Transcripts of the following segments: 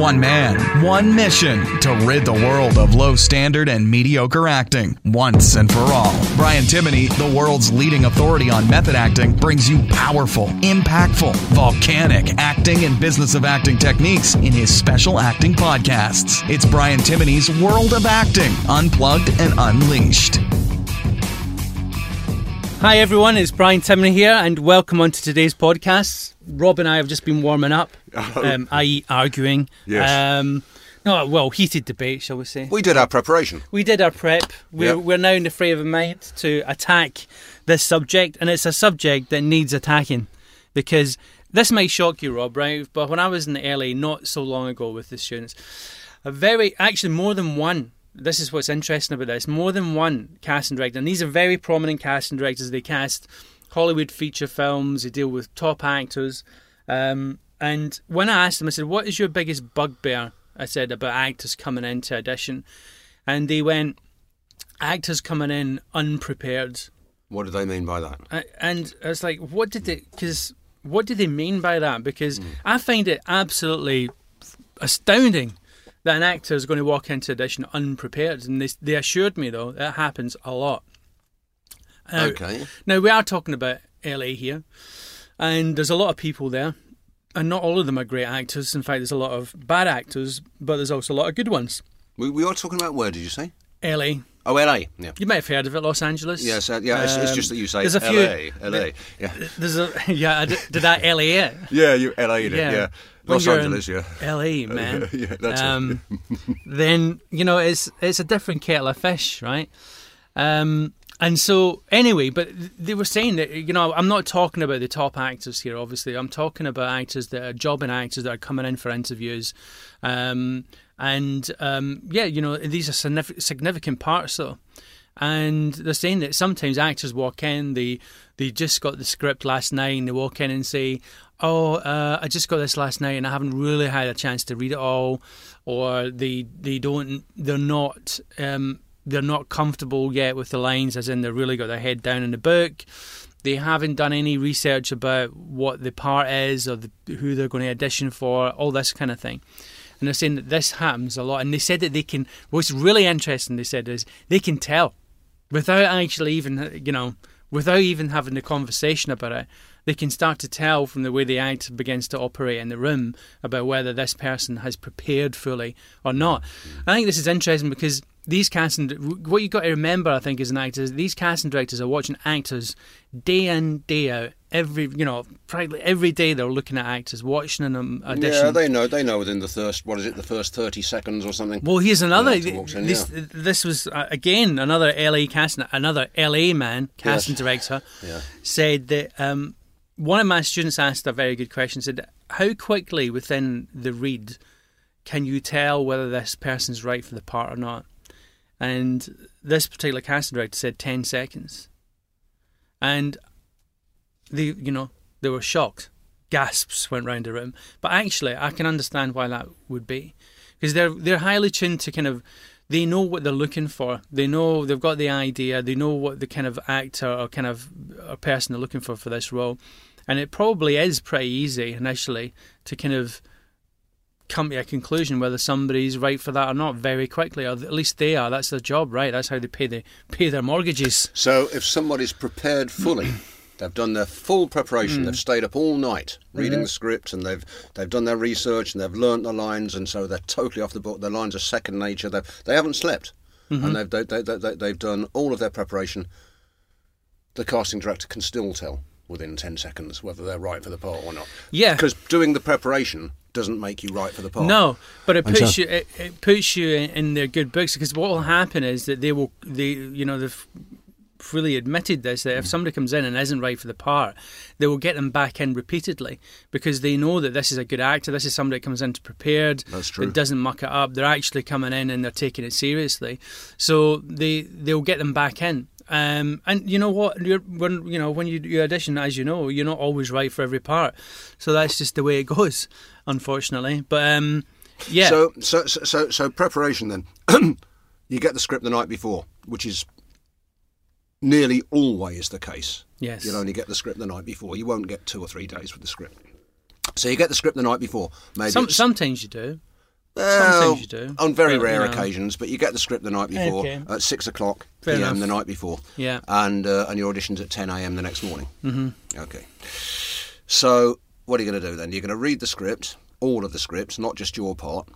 One man, one mission to rid the world of low standard and mediocre acting once and for all. Brian Timoney, the world's leading authority on method acting, brings you powerful, impactful, volcanic acting and business of acting techniques in his special acting podcasts. It's Brian Timoney's World of Acting, Unplugged and Unleashed. Hi everyone, it's Brian Timoney here, and welcome on to today's podcast. Rob and I have just been warming up, um, i.e., arguing. Yes. Um, no, well, heated debate, shall we say? We did our preparation. We did our prep. We're, Yeah. we're now in the frame of mind to attack this subject, and it's a subject that needs attacking because this might shock you, Rob, right? But when I was in LA not so long ago with the students, a very, actually, more than one. This is what's interesting about this. More than one casting director, and these are very prominent casting directors. They cast Hollywood feature films. They deal with top actors. Um, and when I asked them, I said, "What is your biggest bugbear?" I said about actors coming into audition, and they went, "Actors coming in unprepared." What do they mean by that? I- and I was like, "What did they? Because what did they mean by that? Because I find it absolutely astounding that an actor is going to walk into audition unprepared. And they, they assured me though that happens a lot. Now- Okay. Now we are talking about LA here, and there's a lot of people there, and not all of them are great actors. In fact, there's a lot of bad actors, but there's also a lot of good ones. We, we are talking about where, did you say? LA, Oh, LA. Yeah. you may have heard of it, Los Angeles. Yes, uh, yeah, it's, it's Um, just that you say there's a few- LA. LA. Yeah. There's a yeah, I did, did that LA it. Yeah, you LA did, Yeah. yeah. Los Angeles, yeah. LA, man. Yeah, that's it. um, then you know it's it's a different kettle of fish, right? Um, and so anyway, but they were saying that you know I'm not talking about the top actors here. Obviously, I'm talking about actors that are jobbing actors that are coming in for interviews, um, and um, yeah, you know these are significant parts though. And they're saying that sometimes actors walk in, they they just got the script last night, and they walk in and say, "Oh, uh, I just got this last night, and I haven't really had a chance to read it all," or they they don't they're not um, they're not comfortable yet with the lines, as in they've really got their head down in the book. They haven't done any research about what the part is or the, who they're going to audition for, all this kind of thing. And they're saying that this happens a lot. And they said that they can. What's really interesting, they said, is they can tell without actually even, you know, without even having a conversation about it. They can start to tell from the way the actor begins to operate in the room about whether this person has prepared fully or not. I think this is interesting because these casting, what you've got to remember, I think, as an actor, is these casting directors are watching actors day in, day out. Every, you know, practically every day they're looking at actors, watching them audition. Yeah, they know. They know within the first, what is it, the first 30 seconds or something. Well, here's another. in, this, this was uh, again another LA casting, another LA man casting Yes. director Yeah. said that um, one of my students asked a very good question. Said, "How quickly within the read can you tell whether this person's right for the part or not?" And this particular casting director said ten seconds, and they, you know, they were shocked. Gasps went round the room. But actually, I can understand why that would be, because they're they're highly tuned to kind of. They know what they're looking for. They know they've got the idea. They know what the kind of actor or kind of a person they're looking for for this role, and it probably is pretty easy initially to kind of come to a conclusion whether somebody's right for that or not very quickly, or at least they are. That's their job, right? That's how they pay the pay their mortgages. So if somebody's prepared fully, they've done their full preparation, they've hmm. stayed up all night reading mm-hmm. the script, and they've they've done their research and they've learnt the lines, and so they're totally off the book. Their lines are second nature. They they haven't slept, and mm-hmm. they've they, they, they, they've done all of their preparation. The casting director can still tell within ten seconds whether they're right for the part or not. Yeah. because doing the preparation doesn't make you right for the part. No, but it puts so- you it, it puts you in, in their good books because what will happen is that they will they you know they've freely admitted this that if somebody comes in and isn't right for the part, they will get them back in repeatedly because they know that this is a good actor. This is somebody that comes in prepared. That's true. That doesn't muck it up. They're actually coming in and they're taking it seriously. So they they'll get them back in. Um, and you know what? You're, when you know when you, you audition, as you know, you're not always right for every part. So that's just the way it goes, unfortunately. But um, yeah, So, so, so, so, so preparation then. you get the script the night before, which is nearly always the case. Yes. You'll only get the script the night before. You won't get two or three days with the script. So you get the script the night before. Maybe Some, it's- sometimes you do. Well, Sometimes you do. On very But, rare you know. occasions, but you get the script the night before Okay. at six o'clock Fair p.m. enough. the night before. Yeah. and uh, and your auditions at 10 a.m. the next morning. Mm-hmm. Okay. So what are you going to do then? You're going to read the script, all of the scripts, not just your part,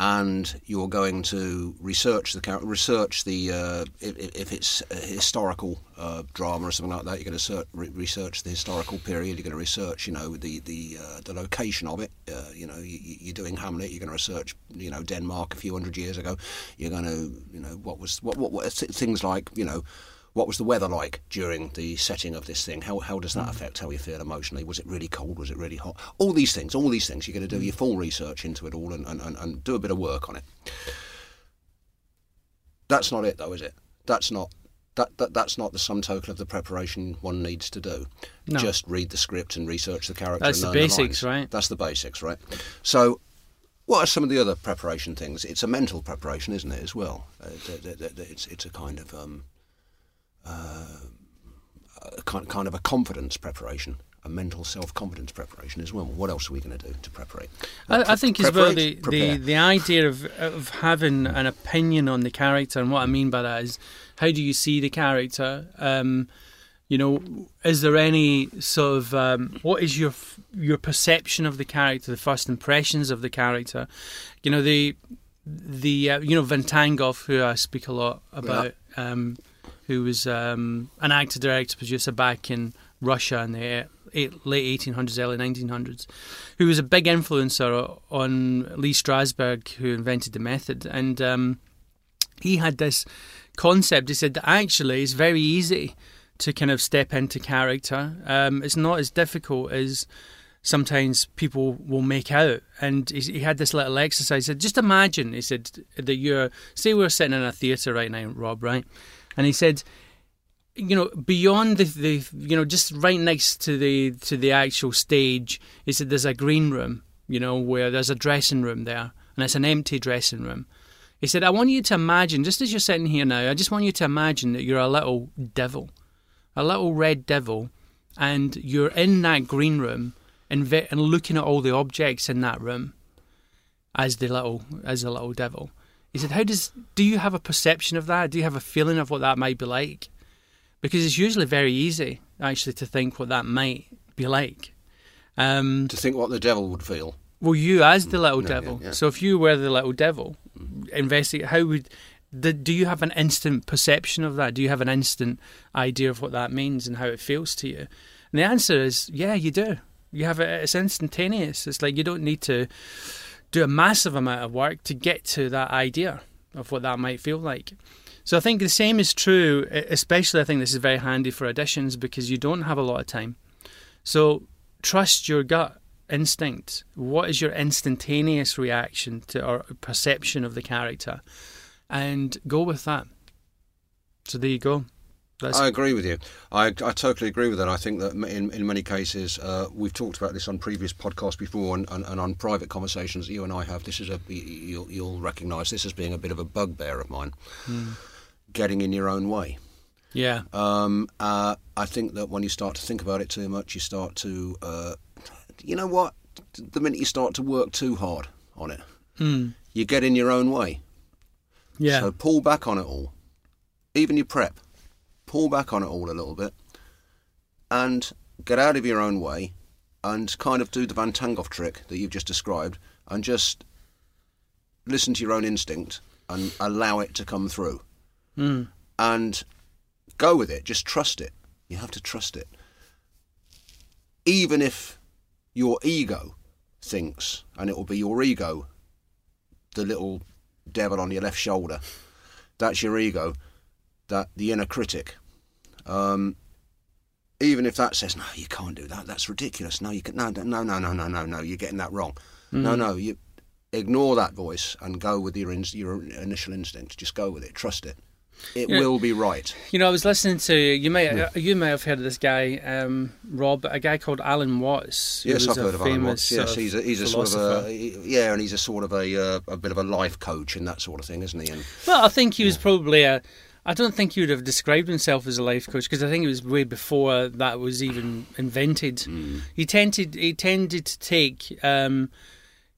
and you're going to research the research the uh, if, if it's a historical uh, drama or something like that. You're going to ser- re- research the historical period. You're going to research, you know, the the uh, the location of it. Uh, you know, you, you're doing Hamlet. You're going to research, you know, Denmark a few hundred years ago. You're going to, you know, what was what what, what things like, you know. What was the weather like during the setting of this thing? How, how does that affect how you feel emotionally? Was it really cold? Was it really hot? All these things, all these things, you're going to do your full research into it all and, and, and, and do a bit of work on it. That's not it, though, is it? That's not that, that that's not the sum total of the preparation one needs to do. No. Just read the script and research the character. That's the basics, lines. right? That's the basics, right? So, what are some of the other preparation things? It's a mental preparation, isn't it, as well? Uh, it's it's a kind of um, kind kind of a confidence preparation. A mental self-confidence preparation as well. What else are we going to do to prepare? I, I think as well the, the, the idea of of having an opinion on the character and what I mean by that is how do you see the character? Um, you know, is there any sort of um, what is your your perception of the character, the first impressions of the character? You know the the uh, you know Vakhtangov, who I speak a lot about, um, who was um, an actor, director, producer back in Russia in the late 1800s, early 1900s, who was a big influencer on Lee Strasberg, who invented the method, and um, he had this concept. He said that actually it's very easy to kind of step into character. Um, it's not as difficult as sometimes people will make out. And he, he had this little exercise. He said, just imagine, he said, that you're, say we're sitting in a theatre right now, Rob, right? And he said, you know, beyond the, the, you know, just right next to the to the actual stage, he said there's a green room, you know, where there's a dressing room there, and it's an empty dressing room. He said, I want you to imagine, just as you're sitting here now, I just want you to imagine that you're a little devil, a little red devil, and you're in that green room and, and looking at all the objects in that room as the little as the little devil. He said, How does do you have a perception of that? Do you have a feeling of what that might be like? Because it's usually very easy actually to think what that might be like. Um, To think what the devil would feel. well, you as the little Yeah, devil. yeah, yeah. So if you were the little devil, investigate. How would the, do you have an instant perception of that? Do you have an instant idea of what that means and how it feels to you? And the answer is, yeah, you do. You have it. It's instantaneous. It's like you don't need to do a massive amount of work to get to that idea of what that might feel like. So I think the same is true, especially I think this is very handy for auditions because you don't have a lot of time. So trust your gut instinct. What is your instantaneous reaction to or perception of the character? And go with that. So there you go. That's I agree with you. I, I totally agree with that. I think that in, in many cases, uh, we've talked about this on previous podcasts before and, and, and on private conversations that you and I have. This is a you'll, you'll recognise this as being a bit of a bugbear of mine. Getting in your own way. yeah. Um, uh, I think that when you start to think about it too much, you start to, uh, you know what? The minute you start to work too hard on it, Mm. you get in your own way. Yeah. So pull back on it all. Even your prep, pull back on it all a little bit, and get out of your own way, and kind of do the Vakhtangov trick that you've just described, and just listen to your own instinct and allow it to come through, Mm. and go with it. Just trust it. You have to trust it, even if your ego thinks, and it will be your ego, the little devil on your left shoulder. That's your ego, that the inner critic. Um, even if that says, "No, you can't do that. That's ridiculous. No, you can. No, no, no, no, no, no, no. You're getting that wrong. No, no. You ignore that voice and go with your in, your initial instinct. Just go with it. Trust it. It Yeah. will be right. You know, I was listening to you. May you may have heard of this guy, um, Rob, a guy called Alan Watts. Yes, I've heard of Alan Watts. Yes, he's a, he's a sort of a yeah, and he's a sort of a uh, a bit of a life coach and that sort of thing, isn't he? And Well, I think he was probably a. I don't think he would have described himself as a life coach because I think it was way before that was even invented. Mm. He tended he tended to take um,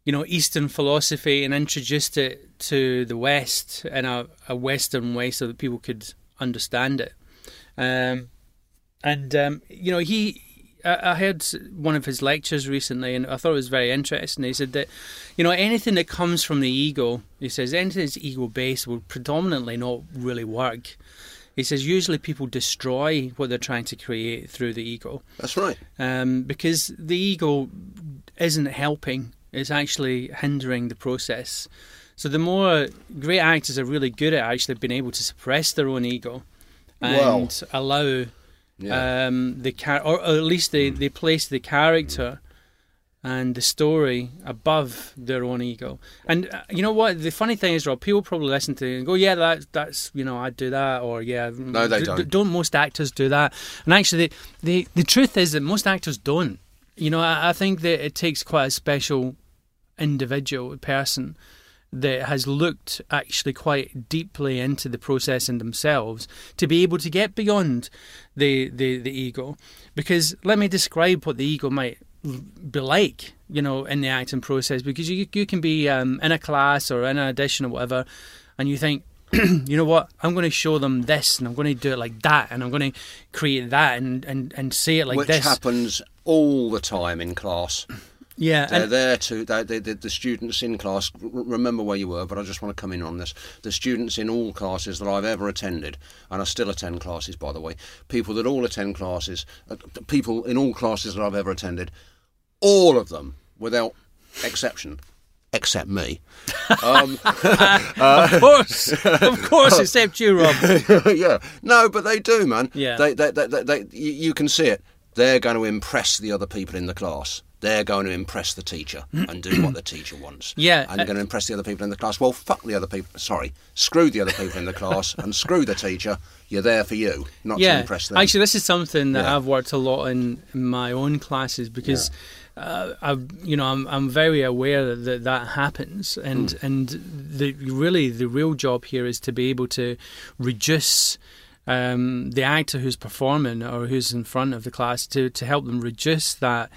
you know, Eastern philosophy and introduced it to the West in a, a Western way so that people could understand it. Um, and um, you know, he I heard one of his lectures recently, and I thought it was very interesting. He said that, you know, anything that comes from the ego, he says, anything that's ego based will predominantly not really work. He says usually people destroy what they're trying to create through the ego. That's right. Um, because the ego isn't helping; it's actually hindering the process. So the more great actors are really good at actually being able to suppress their own ego and Well. allow Yeah. um, the char- or, at least they, they place the character and the story above their own ego. And uh, you know what? The funny thing is, Rob, people probably listen to it and go, "Yeah, that, that's you know, I'd do that," or "Yeah, No, they d- don't. d- Don't most actors do that? And actually, the, the the truth is that most actors don't. You know, I, I think that it takes quite a special individual person that has looked actually quite deeply into the process in themselves to be able to get beyond the, the, the ego. Because let me describe what the ego might be like, you know, in the acting process. Because you you can be um, in a class or in an audition or whatever, and you think, you know what, I'm going to show them this, and I'm going to do it like that, and I'm going to create that, and, and, and say it like Which this. happens all the time in class. Yeah, They're there to they, they, the, the students in class. Remember where you were, but I just want to come in on this. The students in all classes that I've ever attended, and I still attend classes, by the way. People that all attend classes, uh, people in all classes that I've ever attended, all of them, without exception, except me. Um, of course, of course, except you, Rob. yeah, no, but they do, man. Yeah. they, they, they, they, you can see it. They're going to impress the other people in the class. They're going to impress the teacher and do what the teacher wants. Yeah, and they're uh, going to impress the other people in the class. Well, fuck the other people. Sorry, screw the other people in the class and screw the teacher. You're there for you, not to impress them. actually, this is something that Yeah. I've worked a lot in, my own classes because. Uh, I've, you know, I'm I'm very aware that that, happens, and Hmm. and the really the real job here is to be able to reduce um, the actor who's performing or who's in front of the class to to help them reduce that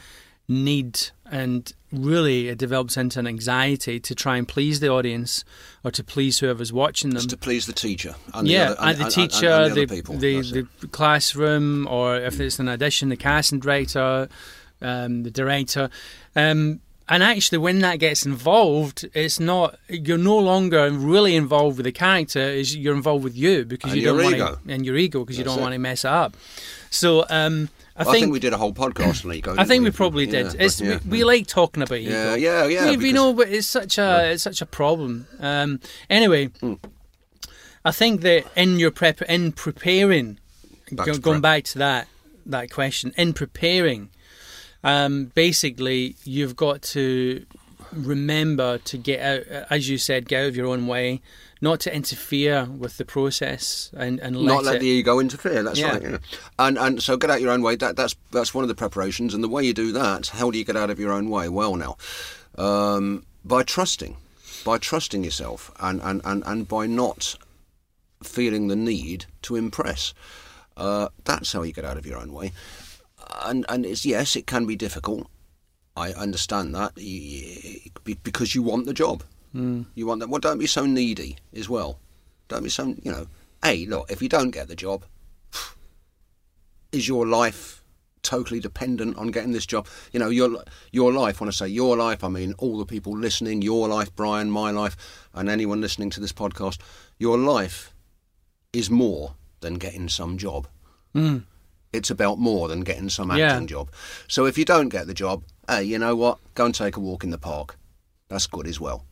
need and really it develops into an anxiety to try and please the audience or to please whoever's watching them It's to please the teacher and yeah, the, other, and, the teacher, and, and the, the, people. the, the classroom, or if it's an audition, the casting director, um, the director. Um, and actually, when that gets involved, it's not you're no longer really involved with the character. Is you're involved with you because And you don't want to, and your ego because you don't want to mess it up. So um, I, I think, we did a whole podcast on ego. I think we probably Yeah, did. It's, yeah, we, we like talking about ego. Yeah, yeah, yeah, We, we because- know, but it's such a it's such a problem. Um, anyway, Hmm. I think that in your prep, in preparing, Back go, going prep. back to that that question, in preparing, um, basically you've got to remember to get out, as you said, get out of your own way, not to interfere with the process, and and let not let it. the ego interfere. That's Yeah. right. Yeah. And and so get out your own way. That that's that's one of the preparations. And the way you do that, how do you get out of your own way? Well, now, um, by trusting, by trusting yourself, and and and and by not feeling the need to impress. Uh, that's how you get out of your own way. And and it's yes, it can be difficult. I understand that because you want the job. Mm. You want that. Well, don't be so needy as well. Don't be so you know. Hey, look, if you don't get the job, is your life totally dependent on getting this job? You know, your your life. When I say your life, I mean all the people listening. Your life, Brian, my life, and anyone listening to this podcast. Your life is more than getting some job. It's about more than getting some Yeah. acting job. So if you don't get the job, hey, you know what? Go and take a walk in the park. That's good as well.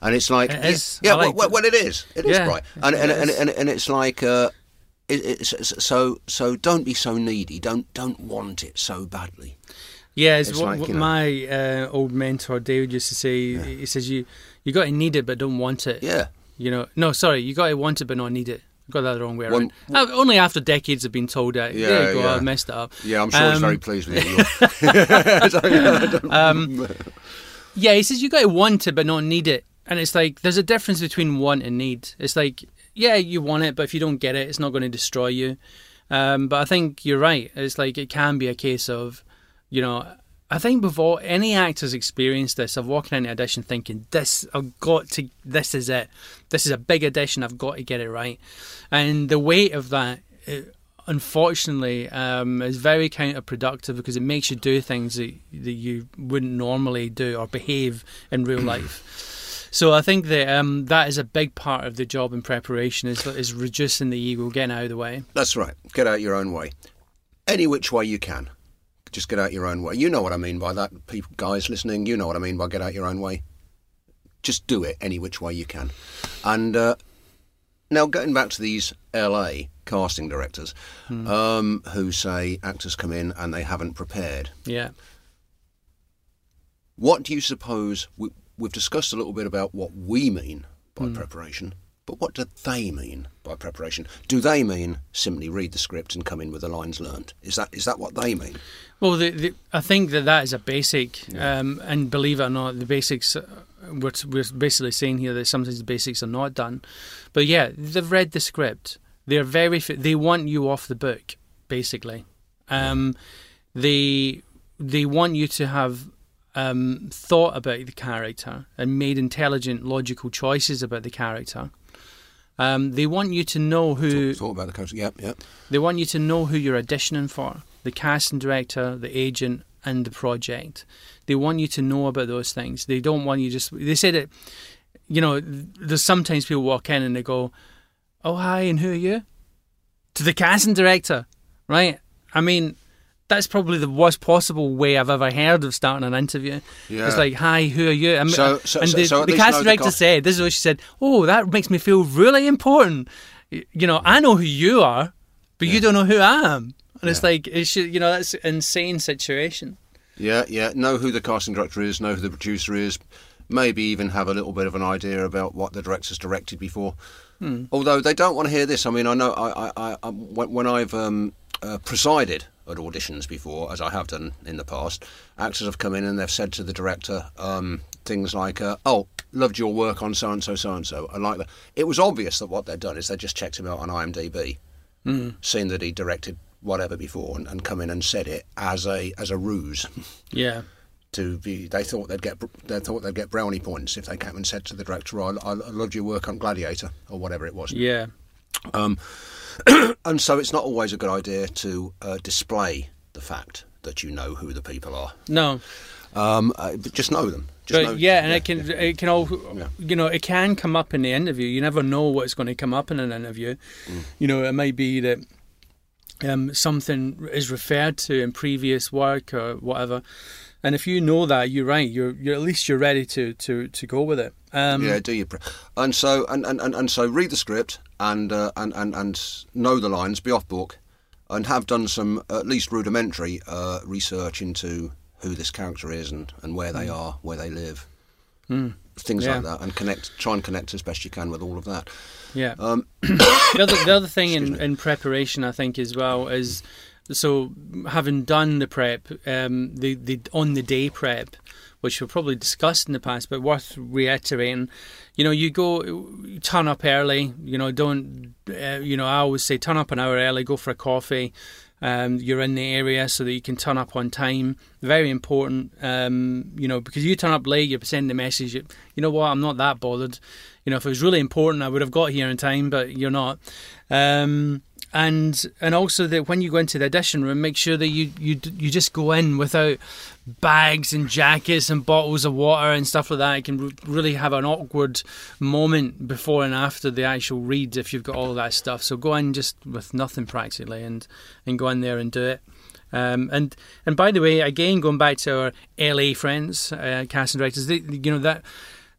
And it's like, It yeah, is. yeah, well, like well, well, it is. It is Yeah, right. And and, it and, is. and and it's like, uh, it, it's, so so don't be so needy. Don't don't want it so badly. Yeah, it's, It's what, like, what my uh, old mentor David used to say. He says you you got to need it but don't want it. Yeah. You know, no, sorry, you got to want it but not need it. I got that the wrong way One- around. Uh, only after decades of being told that. Yeah, there you go, yeah. I messed it up. Yeah, I'm sure he's Um, very pleased with you. Yeah, he says you got to want it but not need it, and it's like there's a difference between want and need. It's like yeah, you want it, but if you don't get it, it's not going to destroy you. Um, but I think you're right. It's like it can be a case of, you know, I think before any actors experienced this of walking into audition thinking this I've got to this is it this is a big audition I've got to get it right and the weight of that it, unfortunately um, is very counterproductive because it makes you do things that, that you wouldn't normally do or behave in real life so I think that um, that is a big part of the job in preparation is, is reducing the ego getting out of the way That's right. Get out your own way. Any which way you can. Just get out your own way. You know what I mean by that, people, guys listening. You know what I mean by get out your own way. Just do it any which way you can. And uh, now, going back to these LA casting directors um, who say actors come in and they haven't prepared. yeah What do you suppose? We, we've discussed a little bit about what we mean by Hmm. preparation, but what do they mean by preparation? Do they mean simply read the script and come in with the lines learned? Is that is that what they mean? Well, the, the, I think that that is a basic, um, and believe it or not, the basics. We're, we're basically saying here that sometimes the basics are not done, but yeah, they've read the script. They're very they want you off the book, basically. Um, they they want you to have um, thought about the character and made intelligent, logical choices about the character. Um, they want you to know who Thought about the character? Yep, yep. they want you to know who you're auditioning for the casting director, the agent, and the project. They want you to know about those things. They don't want you just. They say that, you know, there's sometimes people walk in and they go, Oh, hi, and who are you? To the casting director, right? I mean, that's probably the worst possible way I've ever heard of starting an interview. Yeah. It's like, hi, who are you? I mean, So- uh, so- and the, so the least casting the director said, this is what she said, oh, that makes me feel really important. You know, I know who you are, but you don't know who I am. And it's like, you know, that's an insane situation. Yeah, yeah. Know who the casting director is, know who the producer is, maybe even have a little bit of an idea about what the director's directed before. Hmm. Although they don't want to hear this. I mean, I know I, I, I, I when, I've um, uh, presided at auditions before, as I have done in the past, actors have come in and they've said to the director um, things like, uh, "Oh, loved your work on so and so, so and so." I like that. It was obvious that what they'd done is they just checked him out on IMDb, seen that he directed whatever before, and, and come in and said it as a as a ruse Yeah. to be. They thought they'd get they thought they'd get brownie points if they came and said to the director, "I, I loved your work on Gladiator" or whatever it was. Yeah. Um, and so it's not always a good idea to uh, display the fact that you know who the people are. No. Um, uh, but just know them. Just know, yeah, and it can it can all Yeah. you know it can come up in the interview. You never know what's going to come up in an interview. Mm. You know, it might be that um, something is referred to in previous work or whatever. And if you know that, you're right. You're you're at least you're ready to to to go with it. Um, yeah, do you? Pre- and so and, and, and, and so read the script and, uh, and and and know the lines, be off book, and have done some at least rudimentary uh, research into who this character is and, and where they are, where they live, things Hmm. Yeah. like that, and connect. Try and connect as best you can with all of that. Yeah. Um, the other the other thing in, in preparation, I think, as well is so having done the prep, um, the the on the day prep, which we've probably discussed in the past, but worth reiterating. You know, you go turn up early. You know, don't. Uh, you know, I always say turn up an hour early. Go for a coffee. Um, you're in the area so that you can turn up on time. Very important, um, you know, because you turn up late, you're sending a message. You know what? I'm not that bothered. You know, if it was really important, I would have got here in time, but you're not. Um, and and also that when you go into the audition room, make sure that you you you just go in without bags and jackets and bottles of water and stuff like that. It can re- really have an awkward moment before and after the actual read if you've got all that stuff. So go in just with nothing practically and and go in there and do it. Um, and and by the way, again going back to our LA friends, uh, casting directors, they, you know that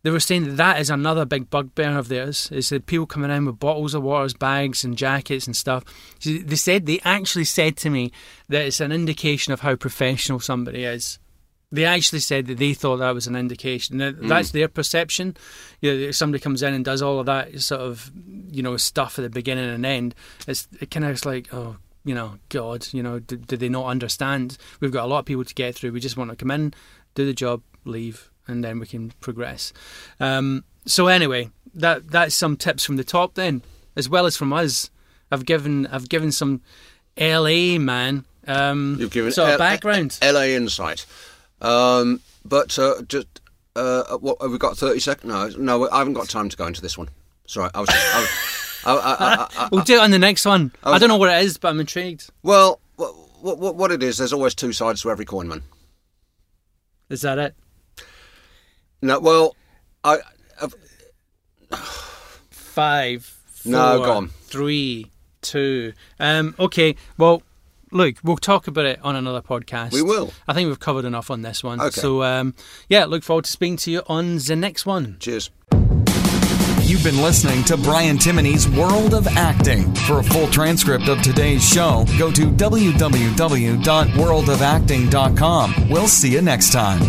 they were saying that that is another big bugbear of theirs is that people coming in with bottles of waters, bags, and jackets and stuff. They said they actually said to me that it's an indication of how professional somebody is. They actually said that they thought that was an indication. Now, hmm. That's their perception. You know, if somebody comes in and does all of that sort of, you know, stuff at the beginning and end. It's it kind of is like, oh, you know, God, you know, did, did they not understand? We've got a lot of people to get through. We just want to come in, do the job, leave, and then we can progress. Um, so anyway, that that's some tips from the top then, as well as from us. I've given I've given some LA man um, You've given sort of L- background. LA insight. Um, but uh, just uh, what have we got? Thirty seconds? No, no, I haven't got time to go into this one. Sorry, I was. I was I, I, I, I, We'll do it on the next one. I, was- don't know what it is, but I'm intrigued. well, what, what, what it is? There's always two sides to every coin, man. Is that it? No, well, I. I've- Five. Four, No, go on. Three, two. Um, okay. Well, look, we'll talk about it on another podcast. We will. I think we've covered enough on this one. Okay. So, um, yeah, look forward to speaking to you on the next one. cheers. You've been listening to Brian Timoney's World of Acting. For a full transcript of today's show, go to www.worldofacting.com. We'll see you next time.